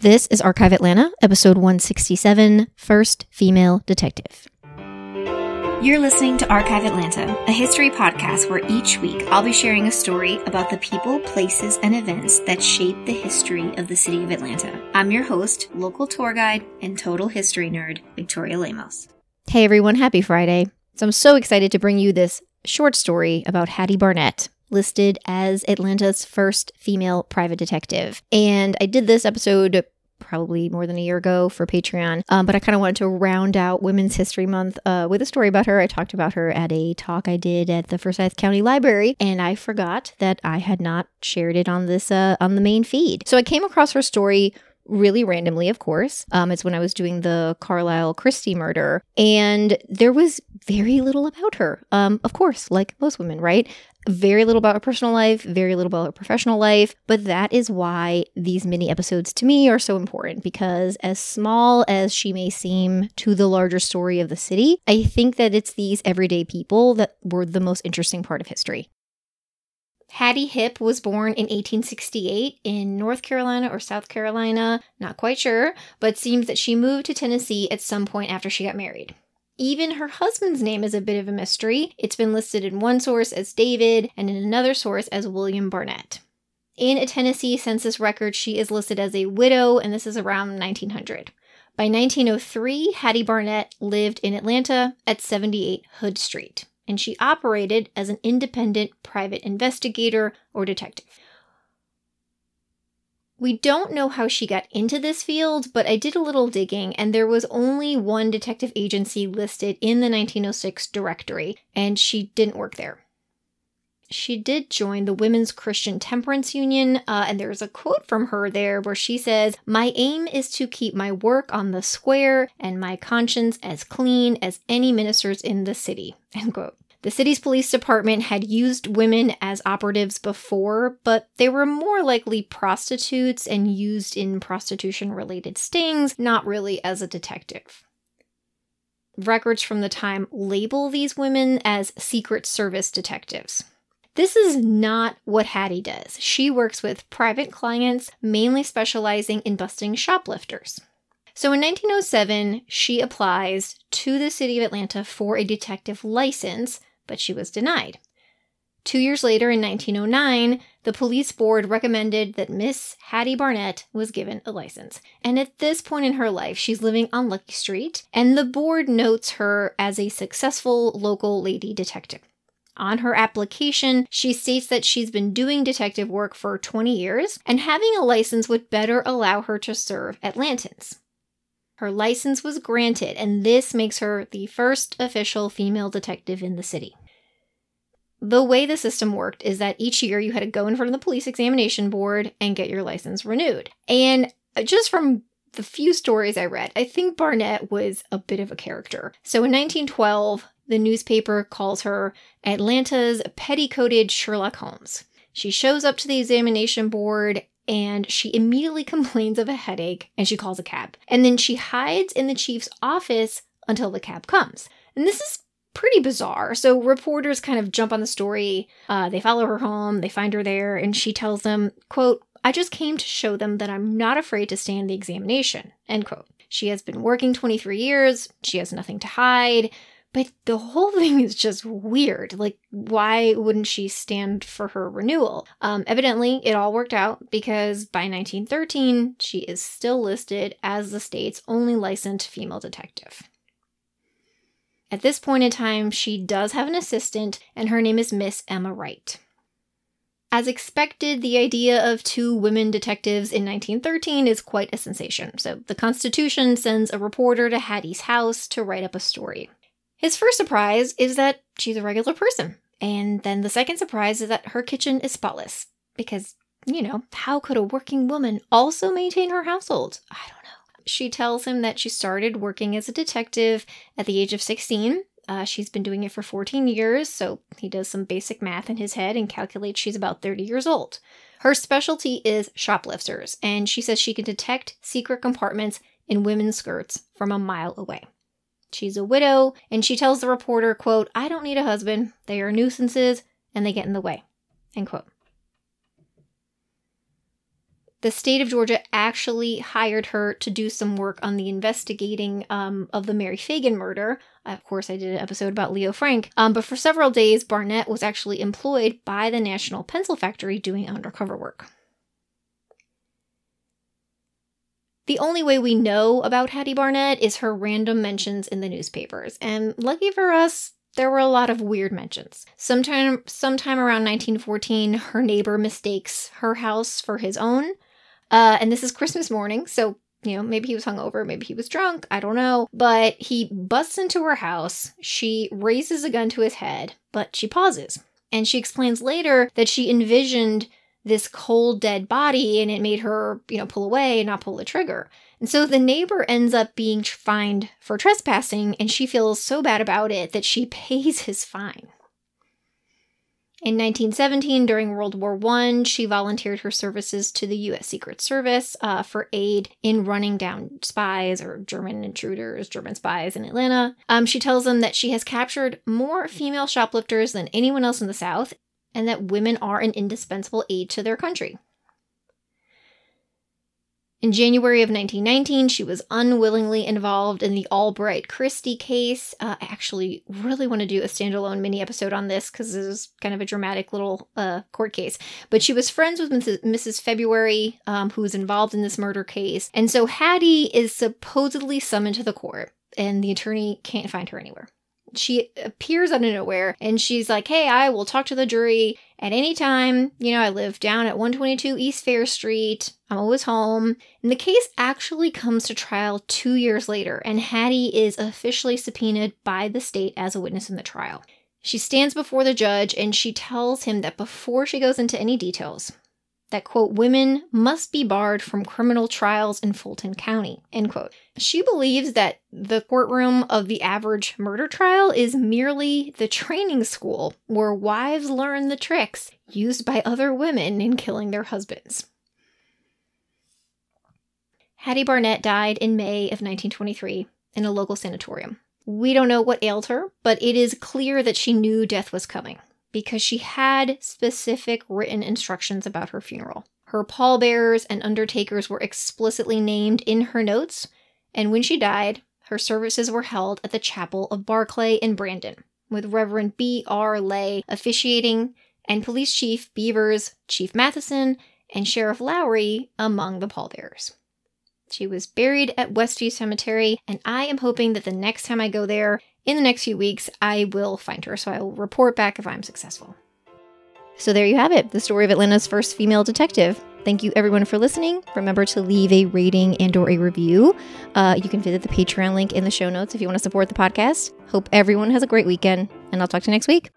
This is Archive Atlanta, episode 167 First Female Detective. You're listening to Archive Atlanta, a history podcast where each week I'll be sharing a story about the people, places, and events that shape the history of the city of Atlanta. I'm your host, local tour guide, and total history nerd, Victoria Lemos. Hey everyone, happy Friday. So I'm so excited to bring you this short story about Hattie Barnett, listed as Atlanta's first female private detective. And I did this episode probably more than a year ago for Patreon. Um, but I kind of wanted to round out Women's History Month uh, with a story about her. I talked about her at a talk I did at the Forsyth County Library, and I forgot that I had not shared it on this uh, on the main feed. So I came across her story really randomly, of course. Um, it's when I was doing the Carlisle Christie murder, and there was very little about her. Um, of course, like most women, right? Very little about her personal life, very little about her professional life. But that is why these mini episodes to me are so important because, as small as she may seem to the larger story of the city, I think that it's these everyday people that were the most interesting part of history. Hattie Hip was born in 1868 in North Carolina or South Carolina, not quite sure, but seems that she moved to Tennessee at some point after she got married. Even her husband's name is a bit of a mystery. It's been listed in one source as David and in another source as William Barnett. In a Tennessee census record, she is listed as a widow, and this is around 1900. By 1903, Hattie Barnett lived in Atlanta at 78 Hood Street and she operated as an independent private investigator or detective. We don't know how she got into this field, but I did a little digging, and there was only one detective agency listed in the 1906 directory, and she didn't work there. She did join the Women's Christian Temperance Union, uh, and there's a quote from her there where she says, My aim is to keep my work on the square and my conscience as clean as any ministers in the city. End quote. The city's police department had used women as operatives before, but they were more likely prostitutes and used in prostitution related stings, not really as a detective. Records from the time label these women as Secret Service detectives. This is not what Hattie does. She works with private clients, mainly specializing in busting shoplifters. So in 1907, she applies to the city of Atlanta for a detective license, but she was denied. Two years later, in 1909, the police board recommended that Miss Hattie Barnett was given a license. And at this point in her life, she's living on Luckie Street, and the board notes her as a successful local lady detective. On her application, she states that she's been doing detective work for 20 years, and having a license would better allow her to serve Atlantans. Her license was granted, and this makes her the first official female detective in the city. The way the system worked is that each year you had to go in front of the police examination board and get your license renewed. And just from the few stories I read, I think Barnett was a bit of a character. So in 1912, the newspaper calls her Atlanta's petticoated Sherlock Holmes. She shows up to the examination board and she immediately complains of a headache and she calls a cab. And then she hides in the chief's office until the cab comes. And this is pretty bizarre. So reporters kind of jump on the story. Uh, they follow her home, they find her there, and she tells them, quote, I just came to show them that I'm not afraid to stand the examination, end quote. She has been working 23 years, she has nothing to hide. But the whole thing is just weird. Like, why wouldn't she stand for her renewal? Um, evidently, it all worked out because by 1913, she is still listed as the state's only licensed female detective. At this point in time, she does have an assistant, and her name is Miss Emma Wright. As expected, the idea of two women detectives in 1913 is quite a sensation, so the Constitution sends a reporter to Hattie's house to write up a story. His first surprise is that she's a regular person. And then the second surprise is that her kitchen is spotless. Because, you know, how could a working woman also maintain her household? I don't know. She tells him that she started working as a detective at the age of 16. Uh, she's been doing it for 14 years, so he does some basic math in his head and calculates she's about 30 years old. Her specialty is shoplifters, and she says she can detect secret compartments in women's skirts from a mile away. She's a widow, and she tells the reporter, quote, I don't need a husband. They are nuisances and they get in the way. End quote. The state of Georgia actually hired her to do some work on the investigating um, of the Mary Phagan murder. Of course, I did an episode about Leo Frank. Um, but for several days, Barnett was actually employed by the National Pencil Factory doing undercover work. The only way we know about Hattie Barnett is her random mentions in the newspapers. And lucky for us, there were a lot of weird mentions. Sometime sometime around 1914, her neighbor mistakes her house for his own. Uh, and this is Christmas morning, so you know, maybe he was hungover, maybe he was drunk, I don't know. But he busts into her house. She raises a gun to his head, but she pauses. And she explains later that she envisioned this cold dead body and it made her, you know, pull away and not pull the trigger. And so the neighbor ends up being fined for trespassing and she feels so bad about it that she pays his fine. In 1917, during World War I, she volunteered her services to the U.S. Secret Service uh, for aid in running down spies or German intruders, German spies in Atlanta. Um, she tells them that she has captured more female shoplifters than anyone else in the South, and that women are an indispensable aid to their country. In January of 1919, she was unwillingly involved in the Albright Christie case. Uh, I actually really want to do a standalone mini episode on this because this is kind of a dramatic little uh, court case. But she was friends with Mrs. Mrs. February, um, who was involved in this murder case. And so Hattie is supposedly summoned to the court, and the attorney can't find her anywhere she appears out of nowhere and she's like, Hey, I will talk to the jury at any time. You know, I live down at 122 East Fair Street. I'm always home. And the case actually comes to trial two years later, and Hattie is officially subpoenaed by the state as a witness in the trial. She stands before the judge and she tells him that before she goes into any details, that quote women must be barred from criminal trials in fulton county end quote. She believes that the courtroom of the average murder trial is merely the training school where wives learn the tricks used by other women in killing their husbands. Hattie barnett died in may of 1923 in a local sanatorium. We don't know what ailed her but it is clear that she knew death was coming because she had specific written instructions about her funeral. Her pallbearers and undertakers were explicitly named in her notes, and when she died, her services were held at the chapel of Barclay and Brandon, with Reverend B. R. Lay officiating and Police Chief Beavers, Chief Matheson, and Sheriff Lowry among the pallbearers. She was buried at Westview Cemetery, and I am hoping that the next time I go there, in the next few weeks, I will find her, so I will report back if I'm successful. So there you have it, the story of Atlanta's first female detective. Thank you everyone for listening. Remember to leave a rating and or a review. Uh, you can visit the Patreon link in the show notes if you want to support the podcast. Hope everyone has a great weekend, and I'll talk to you next week.